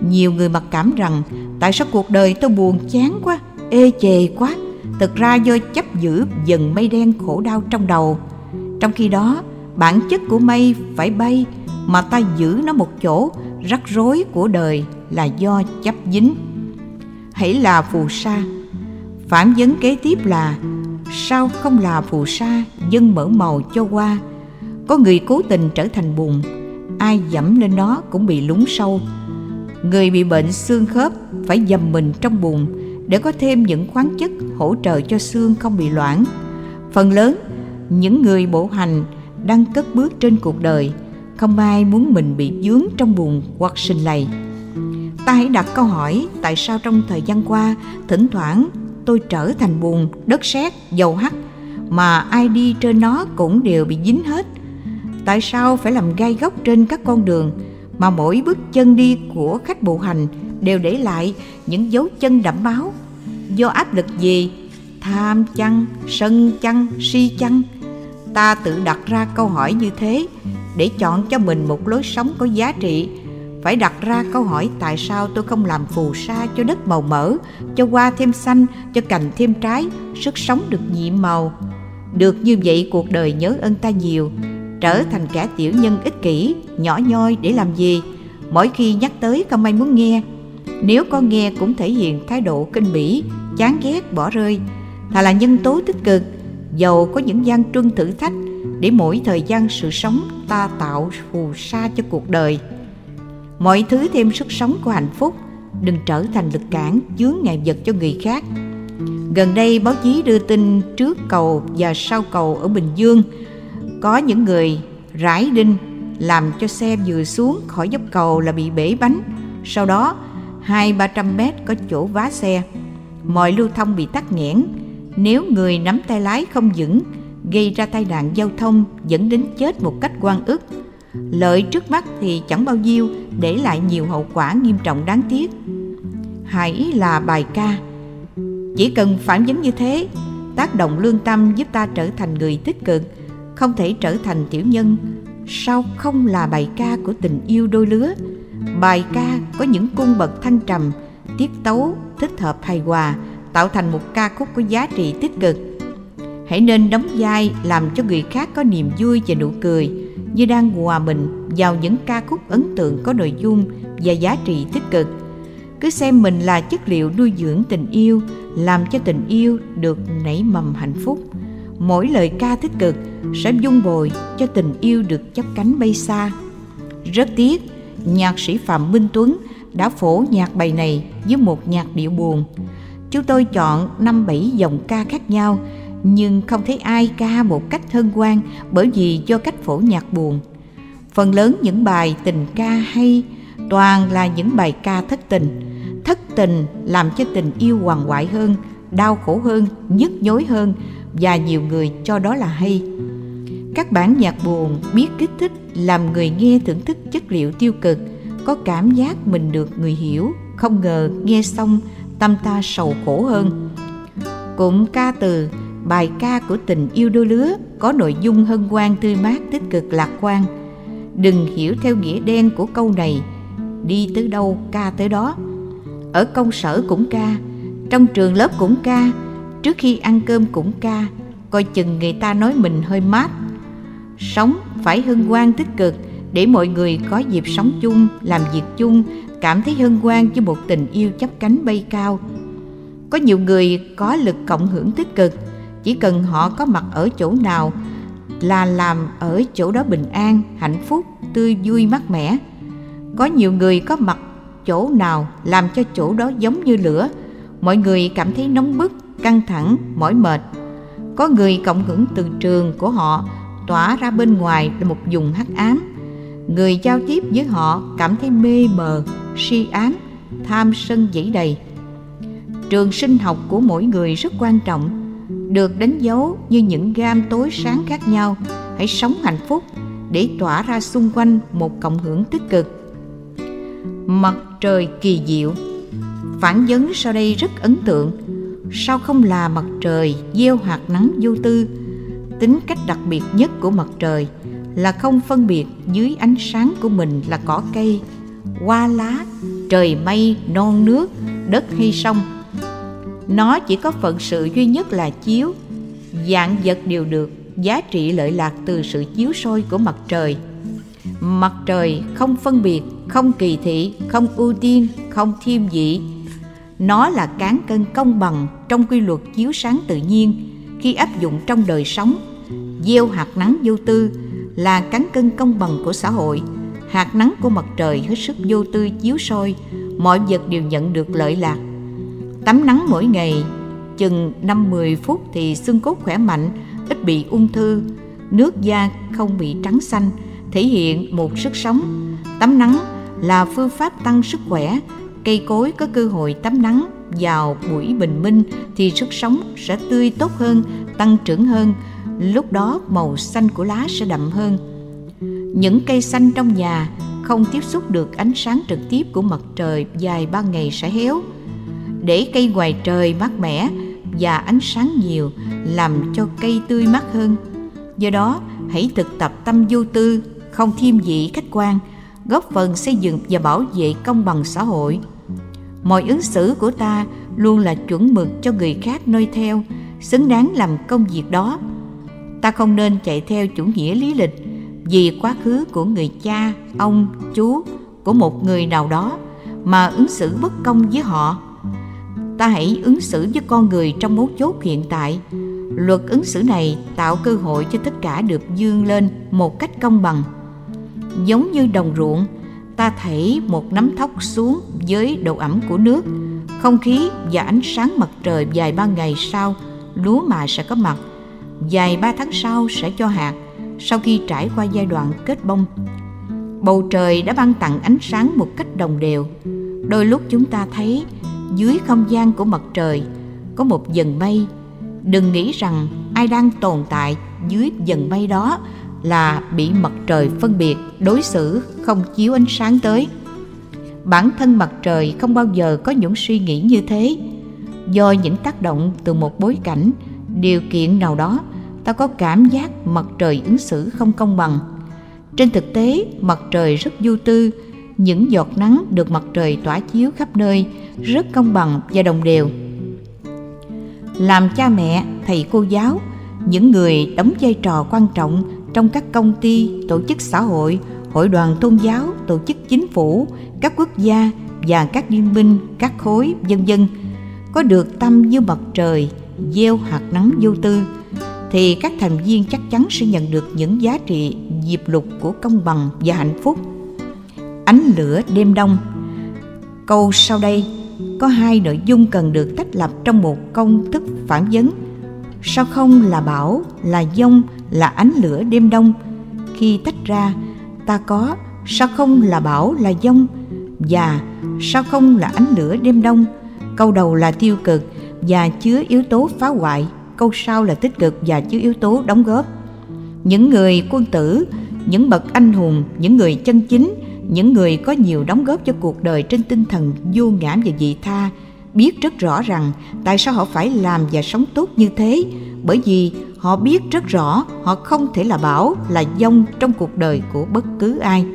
Nhiều người mặc cảm rằng, tại sao cuộc đời tôi buồn chán quá, ê chề quá? Thực ra do chấp giữ dần mây đen khổ đau trong đầu. Trong khi đó, bản chất của mây phải bay mà ta giữ nó một chỗ, rắc rối của đời là do chấp dính. Hãy là phù sa. Phản vấn kế tiếp là sao không là phù sa dân mở màu cho qua? Có người cố tình trở thành bùn ai dẫm lên nó cũng bị lún sâu. Người bị bệnh xương khớp phải dầm mình trong bùn để có thêm những khoáng chất hỗ trợ cho xương không bị loãng. Phần lớn, những người bộ hành đang cất bước trên cuộc đời, không ai muốn mình bị dướng trong bùn hoặc sinh lầy. Ta hãy đặt câu hỏi tại sao trong thời gian qua thỉnh thoảng tôi trở thành bùn đất sét, dầu hắt, mà ai đi trên nó cũng đều bị dính hết. Tại sao phải làm gai góc trên các con đường mà mỗi bước chân đi của khách bộ hành đều để lại những dấu chân đẫm máu? Do áp lực gì? Tham chăng, sân chăng, si chăng? Ta tự đặt ra câu hỏi như thế để chọn cho mình một lối sống có giá trị phải đặt ra câu hỏi tại sao tôi không làm phù sa cho đất màu mỡ, cho hoa thêm xanh, cho cành thêm trái, sức sống được nhiệm màu? Được như vậy cuộc đời nhớ ơn ta nhiều. Trở thành kẻ tiểu nhân ích kỷ, nhỏ nhoi để làm gì? Mỗi khi nhắc tới không ai muốn nghe. Nếu có nghe cũng thể hiện thái độ kinh bỉ, chán ghét, bỏ rơi. Thà là nhân tố tích cực, giàu có những gian truân thử thách, để mỗi thời gian sự sống ta tạo phù sa cho cuộc đời mọi thứ thêm sức sống của hạnh phúc. Đừng trở thành lực cản chướng ngại vật cho người khác. Gần đây, báo chí đưa tin trước cầu và sau cầu ở bình dương, có những người rải đinh làm cho xe vừa xuống khỏi dốc cầu là bị bể bánh. Sau đó, hai ba trăm mét có chỗ vá xe. Mọi lưu thông bị tắc nghẽn. Nếu người nắm tay lái không vững, gây ra tai nạn giao thông dẫn đến chết một cách oan ức. Lợi trước mắt thì chẳng bao nhiêu để lại nhiều hậu quả nghiêm trọng đáng tiếc. Hãy là bài ca. Chỉ cần phản vấn như thế, tác động lương tâm giúp ta trở thành người tích cực, không thể trở thành tiểu nhân. Sao không là bài ca của tình yêu đôi lứa? Bài ca có những cung bậc thăng trầm, tiết tấu thích hợp hài hòa, tạo thành một ca khúc có giá trị tích cực. Hãy nên đóng vai làm cho người khác có niềm vui và nụ cười, như đang hòa mình vào những ca khúc ấn tượng có nội dung và giá trị tích cực. Cứ xem mình là chất liệu nuôi dưỡng tình yêu, làm cho tình yêu được nảy mầm hạnh phúc. Mỗi lời ca tích cực sẽ dung bồi cho tình yêu được chắp cánh bay xa. Rất tiếc, nhạc sĩ phạm minh tuấn đã phổ nhạc bài này với một nhạc điệu buồn. Chúng tôi chọn năm bảy dòng ca khác nhau, nhưng không thấy ai ca một cách thân quan bởi vì do cách phổ nhạc buồn phần lớn những bài tình ca hay, toàn là những bài ca thất tình. Thất tình làm cho tình yêu hoàng hoại hơn, đau khổ hơn, nhức nhối hơn và nhiều người cho đó là hay. Các bản nhạc buồn biết kích thích, làm người nghe thưởng thức chất liệu tiêu cực, có cảm giác mình được người hiểu, không ngờ nghe xong tâm ta sầu khổ hơn. Cụm ca từ, bài ca của tình yêu đôi lứa có nội dung hân hoan tươi mát tích cực lạc quan đừng hiểu theo nghĩa đen của câu này. Đi tới đâu, ca tới đó. Ở công sở cũng ca, trong trường lớp cũng ca, trước khi ăn cơm cũng ca. Coi chừng người ta nói mình hơi mát. Sống phải hân hoan tích cực, để mọi người có dịp sống chung, làm việc chung, cảm thấy hân hoan với một tình yêu chấp cánh bay cao. Có nhiều người có lực cộng hưởng tích cực, chỉ cần họ có mặt ở chỗ nào là làm ở chỗ đó bình an, hạnh phúc, tươi vui mát mẻ. Có nhiều người có mặt chỗ nào làm cho chỗ đó giống như lửa. Mọi người cảm thấy nóng bức, căng thẳng, mỏi mệt. Có người cộng hưởng từ trường của họ, tỏa ra bên ngoài là một vùng hắc ám. Người giao tiếp với họ cảm thấy mê mờ, si ám, tham sân dẫy đầy. Trường sinh học của mỗi người rất quan trọng được đánh dấu như những gam tối sáng khác nhau. Hãy sống hạnh phúc để tỏa ra xung quanh một cộng hưởng tích cực. Mặt trời kỳ diệu. Phản vấn sau đây rất ấn tượng. Sao không là mặt trời gieo hạt nắng vô tư? Tính cách đặc biệt nhất của mặt trời là không phân biệt dưới ánh sáng của mình là cỏ cây, hoa lá, trời mây, non nước, đất hay sông nó chỉ có phận sự duy nhất là chiếu. Dạng vật đều được, giá trị lợi lạc từ sự chiếu soi của mặt trời. Mặt trời không phân biệt, không kỳ thị, không ưu tiên, không thiêm vị nó là cán cân công bằng trong quy luật chiếu sáng tự nhiên khi áp dụng trong đời sống. Gieo hạt nắng vô tư là cán cân công bằng của xã hội. Hạt nắng của mặt trời hết sức vô tư chiếu soi. Mọi vật đều nhận được lợi lạc tắm nắng mỗi ngày, chừng năm 10 phút thì xương cốt khỏe mạnh, ít bị ung thư, nước da không bị trắng xanh, thể hiện một sức sống. Tắm nắng là phương pháp tăng sức khỏe, cây cối có cơ hội tắm nắng vào buổi bình minh thì sức sống sẽ tươi tốt hơn, tăng trưởng hơn. Lúc đó màu xanh của lá sẽ đậm hơn. Những cây xanh trong nhà không tiếp xúc được ánh sáng trực tiếp của mặt trời dài ba ngày sẽ héo để cây ngoài trời mát mẻ và ánh sáng nhiều làm cho cây tươi mát hơn. Do đó, hãy thực tập tâm vô tư, không thiêm vị khách quan, góp phần xây dựng và bảo vệ công bằng xã hội. Mọi ứng xử của ta luôn là chuẩn mực cho người khác noi theo, xứng đáng làm công việc đó. Ta không nên chạy theo chủ nghĩa lý lịch vì quá khứ của người cha, ông, chú của một người nào đó mà ứng xử bất công với họ ta hãy ứng xử với con người trong mấu chốt hiện tại. Luật ứng xử này tạo cơ hội cho tất cả được dương lên một cách công bằng. Giống như đồng ruộng, ta thảy một nắm thóc xuống với độ ẩm của nước. Không khí và ánh sáng mặt trời vài ba ngày sau, lúa mà sẽ có mặt. Vài ba tháng sau sẽ cho hạt, sau khi trải qua giai đoạn kết bông. Bầu trời đã ban tặng ánh sáng một cách đồng đều. Đôi lúc chúng ta thấy dưới không gian của mặt trời, có một dần mây. Đừng nghĩ rằng ai đang tồn tại dưới dần mây đó là bị mặt trời phân biệt, đối xử, không chiếu ánh sáng tới. Bản thân mặt trời không bao giờ có những suy nghĩ như thế. Do những tác động từ một bối cảnh, điều kiện nào đó, ta có cảm giác mặt trời ứng xử không công bằng. Trên thực tế, mặt trời rất vô tư những giọt nắng được mặt trời tỏa chiếu khắp nơi rất công bằng và đồng đều. Làm cha mẹ, thầy cô giáo, những người đóng vai trò quan trọng trong các công ty, tổ chức xã hội hội đoàn tôn giáo, tổ chức chính phủ, các quốc gia và các liên minh, các khối, vân vân, có được tâm như mặt trời, gieo hạt nắng vô tư, thì các thành viên chắc chắn sẽ nhận được những giá trị diệp lục của công bằng và hạnh phúc ánh lửa đêm đông. Câu sau đây có hai nội dung cần được tách lập trong một công thức phản vấn. Sao không là bảo, là dông, là ánh lửa đêm đông? Khi tách ra, ta có sao không là bảo, là dông? Và sao không là ánh lửa đêm đông? Câu đầu là tiêu cực và chứa yếu tố phá hoại. Câu sau là tích cực và chứa yếu tố đóng góp. Những người quân tử, những bậc anh hùng, những người chân chính những người có nhiều đóng góp cho cuộc đời trên tinh thần vô ngã và vị tha, biết rất rõ rằng tại sao họ phải làm và sống tốt như thế. Bởi vì họ biết rất rõ họ không thể là bảo là dông trong cuộc đời của bất cứ ai.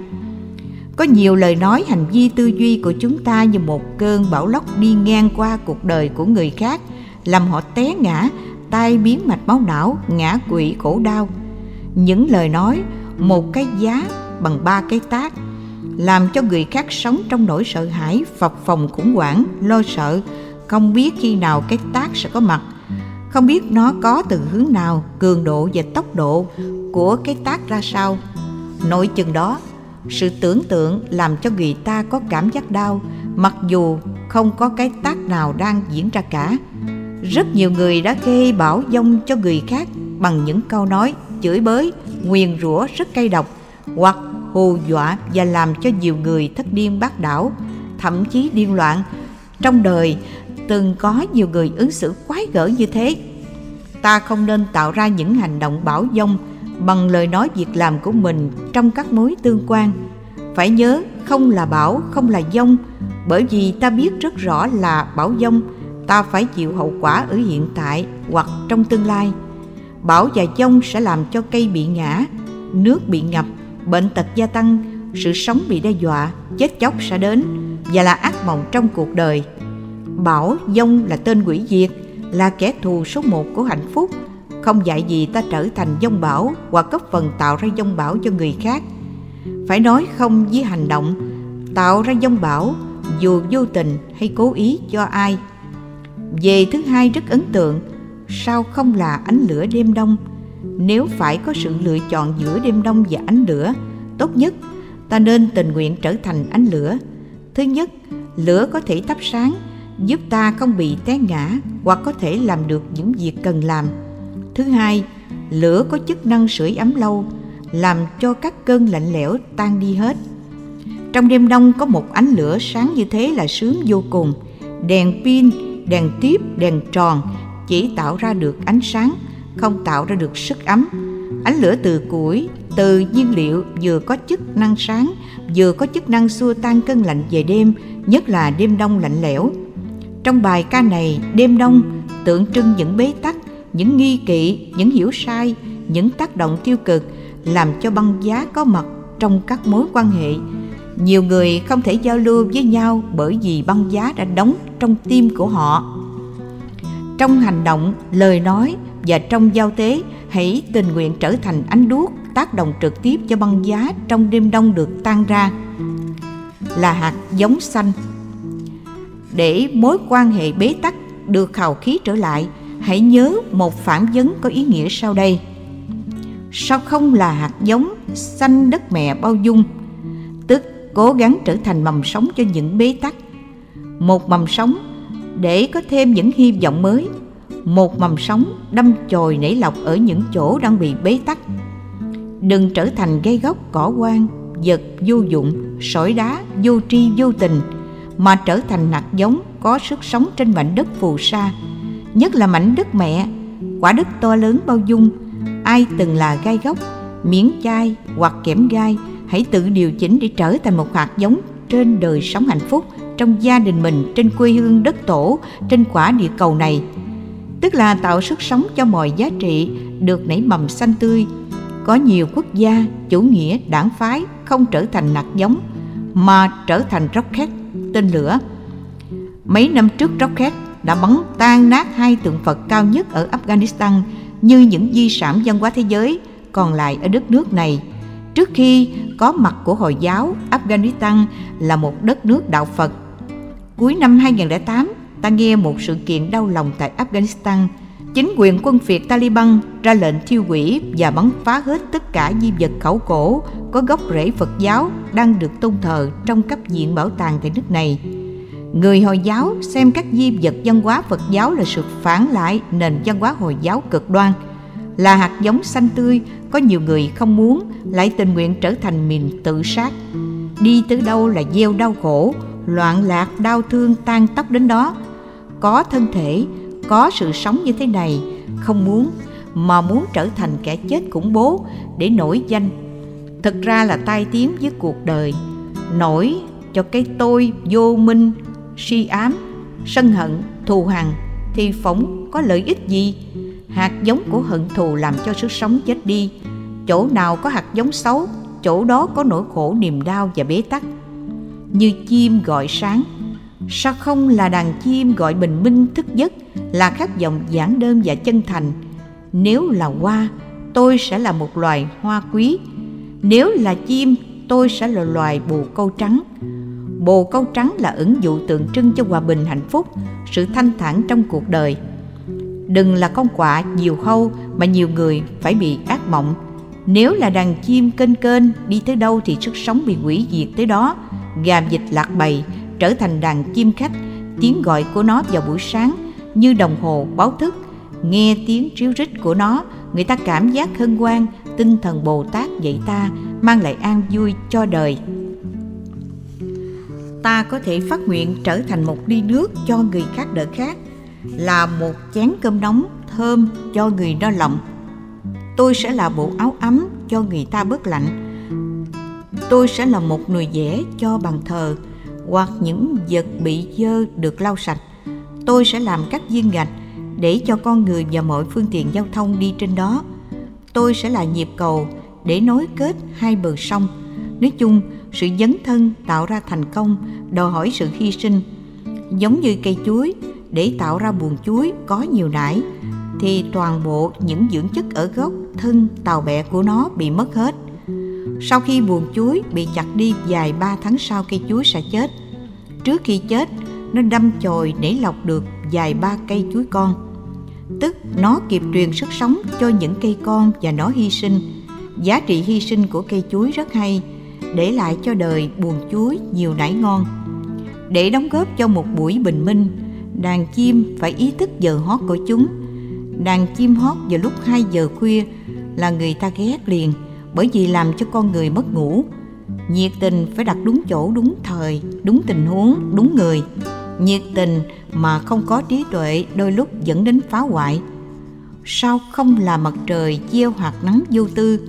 Có nhiều lời nói hành vi tư duy của chúng ta như một cơn bão lốc đi ngang qua cuộc đời của người khác, làm họ té ngã, tai biến mạch máu não, ngã quỵ khổ đau. Những lời nói, một cái giá bằng ba cái tác làm cho người khác sống trong nỗi sợ hãi, phập phòng khủng hoảng, lo sợ. Không biết khi nào cái tác sẽ có mặt. Không biết nó có từ hướng nào, cường độ và tốc độ của cái tác ra sao. Nội chừng đó, sự tưởng tượng làm cho người ta có cảm giác đau, mặc dù không có cái tác nào đang diễn ra cả. Rất nhiều người đã gây bảo dông cho người khác bằng những câu nói chửi bới, nguyền rủa, rất cay độc, hoặc hù dọa và làm cho nhiều người thất điên bác đảo, thậm chí điên loạn. Trong đời, từng có nhiều người ứng xử quái gở như thế. Ta không nên tạo ra những hành động bảo dông bằng lời nói việc làm của mình trong các mối tương quan. Phải nhớ, không là bảo không là dông. Bởi vì ta biết rất rõ là bảo dông, ta phải chịu hậu quả ở hiện tại hoặc trong tương lai. Bảo và dông sẽ làm cho cây bị ngã, nước bị ngập bệnh tật gia tăng, sự sống bị đe dọa, chết chóc sẽ đến và là ác mộng trong cuộc đời. Bảo dông là tên quỷ diệt, Là kẻ thù số một của hạnh phúc. Không dạy gì ta trở thành dông bảo Hoặc cấp phần tạo ra dông bảo cho người khác. Phải nói không với hành động, Tạo ra dông bảo Dù vô tình hay cố ý cho ai. Về thứ hai rất ấn tượng, Sao không là ánh lửa đêm đông? Nếu phải có sự lựa chọn giữa đêm đông và ánh lửa Tốt nhất ta nên tình nguyện trở thành ánh lửa Thứ nhất, lửa có thể thắp sáng giúp ta không bị té ngã hoặc có thể làm được những việc cần làm. Thứ hai, lửa có chức năng sưởi ấm lâu, làm cho các cơn lạnh lẽo tan đi hết. Trong đêm đông có một ánh lửa sáng như thế là sướng vô cùng. Đèn pin, đèn tiếp, đèn tròn chỉ tạo ra được ánh sáng, không tạo ra được sức ấm. Ánh lửa từ củi, từ nhiên liệu vừa có chức năng sáng, vừa có chức năng xua tan cơn lạnh về đêm, nhất là đêm đông lạnh lẽo trong bài ca này, đêm đông tượng trưng những bế tắc, những nghi kỵ, những hiểu sai, những tác động tiêu cực làm cho băng giá có mặt trong các mối quan hệ. Nhiều người không thể giao lưu với nhau bởi vì băng giá đã đóng trong tim của họ. Trong hành động, lời nói và trong giao tế, hãy tình nguyện trở thành ánh đuốc tác động trực tiếp cho băng giá trong đêm đông được tan ra. Là hạt giống xanh. Để mối quan hệ bế tắc được khào khí trở lại hãy nhớ một phản vấn có ý nghĩa sau đây. Sao không là hạt giống xanh đất mẹ bao dung? Tức cố gắng trở thành mầm sống cho những bế tắc. Một mầm sống để có thêm những hy vọng mới một mầm sống đâm chồi nảy lọc ở những chỗ đang bị bế tắc. Đừng trở thành gây gốc cỏ quan vật vô dụng, sỏi đá, vô tri, vô tình, mà trở thành hạt giống, có sức sống trên mảnh đất phù sa. Nhất là mảnh đất mẹ, quả đất to lớn bao dung. Ai từng là gai gốc miếng chai hoặc kẽm gai, hãy tự điều chỉnh để trở thành một hạt giống trên đời sống hạnh phúc trong gia đình mình, trên quê hương đất tổ, trên quả địa cầu này tức là tạo sức sống cho mọi giá trị được nảy mầm xanh tươi có nhiều quốc gia chủ nghĩa đảng phái không trở thành hạt giống mà trở thành rocket tên lửa. Mấy năm trước rocket đã bắn tan nát hai tượng Phật cao nhất ở Afghanistan như những di sản văn hóa thế giới còn lại ở đất nước này. Trước khi có mặt của Hồi giáo, Afghanistan là một đất nước đạo Phật. Cuối năm 2008, ta nghe một sự kiện đau lòng tại Afghanistan. Chính quyền quân Việt Taliban ra lệnh thiêu hủy và bắn phá hết tất cả di vật khảo cổ có gốc rễ Phật giáo đang được tôn thờ trong cấp viện bảo tàng tại nước này. Người Hồi giáo xem các di vật văn hóa Phật giáo là sự phản lại nền văn hóa Hồi giáo cực đoan, là hạt giống xanh tươi có nhiều người không muốn lại tình nguyện trở thành miền tự sát. Đi tới đâu là gieo đau khổ, loạn lạc, đau thương tan tóc đến đó. Có thân thể, có sự sống như thế này, không muốn mà muốn trở thành kẻ chết khủng bố để nổi danh. Thực ra là tai tiếng với cuộc đời nổi cho cái tôi vô minh si ám sân hận thù hằn thì phỏng có lợi ích gì? Hạt giống của hận thù làm cho sức sống chết đi. Chỗ nào có hạt giống xấu chỗ đó có nỗi khổ niềm đau và bế tắc. Như chim gọi sáng sao không là đàn chim gọi bình minh thức giấc, là khát vọng giản đơn và chân thành? Nếu là hoa, tôi sẽ là một loài hoa quý. Nếu là chim, tôi sẽ là loài bồ câu trắng. Bồ câu trắng là ứng dụ tượng trưng cho hòa bình, hạnh phúc, sự thanh thản trong cuộc đời. Đừng là con quạ nhiều hâu mà nhiều người phải bị ác mộng. Nếu là đàn chim kênh kênh đi tới đâu thì sức sống bị hủy diệt tới đó. Gà dịch lạc bầy trở thành đàn chim khách. Tiếng gọi của nó vào buổi sáng như đồng hồ báo thức. Nghe tiếng ríu rít của nó, người ta cảm giác hân hoan, tinh thần bồ tát dạy ta, mang lại an vui cho đời. Ta có thể phát nguyện trở thành một ly nước cho người khác đỡ khác là một chén cơm nóng thơm cho người no lòng. Tôi sẽ là bộ áo ấm cho người ta bớt lạnh. Tôi sẽ là một nồi dẻ cho bàn thờ hoặc những vật bị dơ được lau sạch. Tôi sẽ làm các viên gạch để cho con người và mọi phương tiện giao thông đi trên đó. Tôi sẽ là nhịp cầu để nối kết hai bờ sông. Nói chung, sự dấn thân tạo ra thành công, đòi hỏi sự hy sinh. Giống như cây chuối, để tạo ra buồng chuối có nhiều nải, thì toàn bộ những dưỡng chất ở gốc thân tàu bẹ của nó bị mất hết sau khi buồn chuối bị chặt đi dài 3 tháng sau cây chuối sẽ chết, trước khi chết, nó đâm chồi để lọc được dài ba cây chuối con. Tức nó kịp truyền sức sống cho những cây con và nó hy sinh. Giá trị hy sinh của cây chuối rất hay, để lại cho đời buồn chuối nhiều nải ngon. Để đóng góp cho một buổi bình minh, đàn chim phải ý thức giờ hót của chúng. Đàn chim hót vào lúc 2 giờ khuya là người ta ghét liền bởi vì làm cho con người mất ngủ. Nhiệt tình phải đặt đúng chỗ, đúng thời, đúng tình huống, đúng người. Nhiệt tình mà không có trí tuệ đôi lúc dẫn đến phá hoại. Sao không là mặt trời gieo hạt nắng vô tư?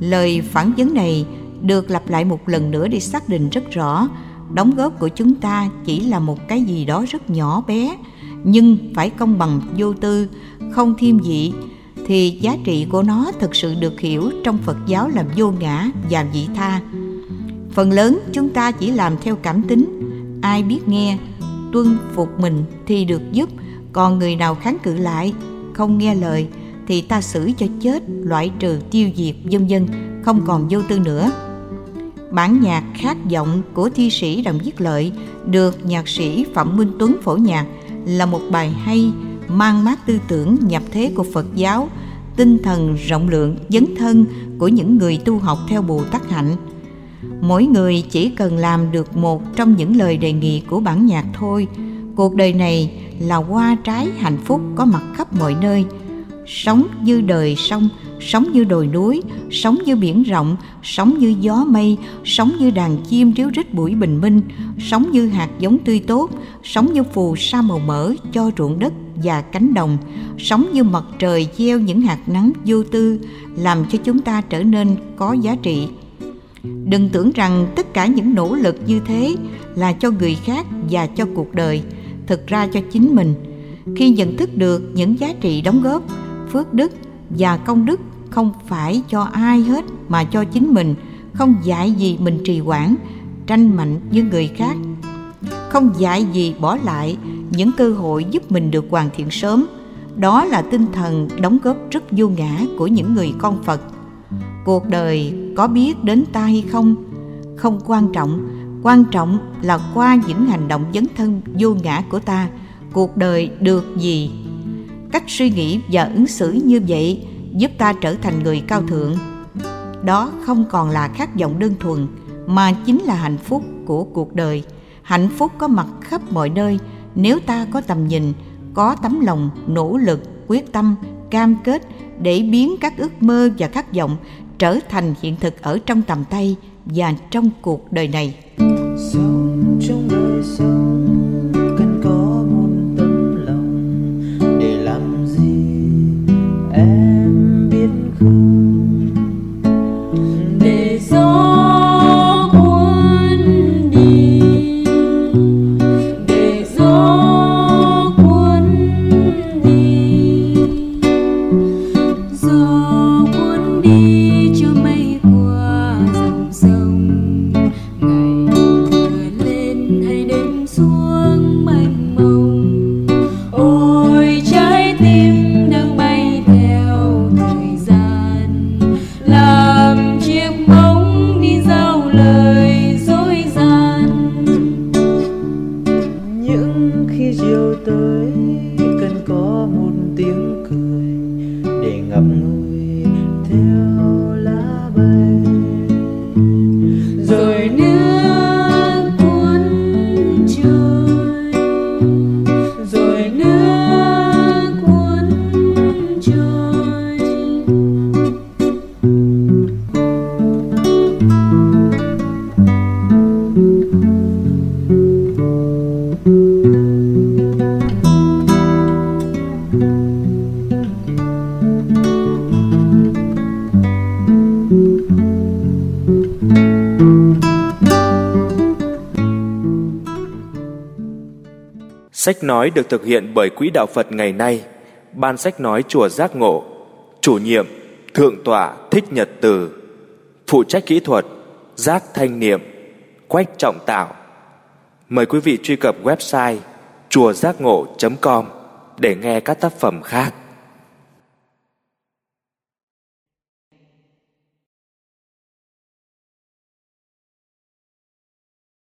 Lời phản vấn này được lặp lại một lần nữa để xác định rất rõ. Đóng góp của chúng ta chỉ là một cái gì đó rất nhỏ bé, nhưng phải công bằng, vô tư, không thêm dị thì giá trị của nó thực sự được hiểu trong phật giáo là vô ngã và vị tha. Phần lớn chúng ta chỉ làm theo cảm tính. Ai biết nghe, tuân phục mình thì được giúp. Còn người nào kháng cự lại, không nghe lời, thì ta xử cho chết, loại trừ tiêu diệt, vân vân, không còn vô tư nữa. Bản nhạc khát vọng của thi sĩ đặng viết lợi được nhạc sĩ phạm minh tuấn phổ nhạc là một bài hay mang mát tư tưởng nhập thế của phật giáo, tinh thần rộng lượng, dấn thân của những người tu học theo bồ tát hạnh. Mỗi người chỉ cần làm được một trong những lời đề nghị của bản nhạc thôi. Cuộc đời này là hoa trái hạnh phúc có mặt khắp mọi nơi. Sống như đời sông, sống như đồi núi, sống như biển rộng, sống như gió mây, sống như đàn chim ríu rít buổi bình minh, sống như hạt giống tươi tốt, sống như phù sa màu mỡ cho ruộng đất và cánh đồng, sống như mặt trời gieo những hạt nắng vô tư, làm cho chúng ta trở nên có giá trị. Đừng tưởng rằng tất cả những nỗ lực như thế là cho người khác và cho cuộc đời, thực ra cho chính mình. Khi nhận thức được những giá trị đóng góp, phước đức và công đức không phải cho ai hết mà cho chính mình, không dạy gì mình trì hoãn, tranh mạnh với người khác. Không dạy gì bỏ lại những cơ hội giúp mình được hoàn thiện sớm. Đó là tinh thần đóng góp rất vô ngã của những người con phật. Cuộc đời có biết đến ta hay không? Không quan trọng. Quan trọng là qua những hành động dấn thân vô ngã của ta, cuộc đời được gì? Cách suy nghĩ và ứng xử như vậy giúp ta trở thành người cao thượng. Đó không còn là khát vọng đơn thuần, mà chính là hạnh phúc của cuộc đời. Hạnh phúc có mặt khắp mọi nơi nếu ta có tầm nhìn, có tấm lòng, nỗ lực, quyết tâm, cam kết để biến các ước mơ và khát vọng trở thành hiện thực ở trong tầm tay và trong cuộc đời này. Sống trong đời sống Sách nói được thực hiện bởi Quỹ Đạo Phật ngày nay, Ban sách nói Chùa Giác Ngộ, chủ nhiệm Thượng tọa Thích Nhật Từ, phụ trách kỹ thuật Giác Thanh Niệm, Quách Trọng Tạo. Mời quý vị truy cập website chùa giác ngộ.com để nghe các tác phẩm khác.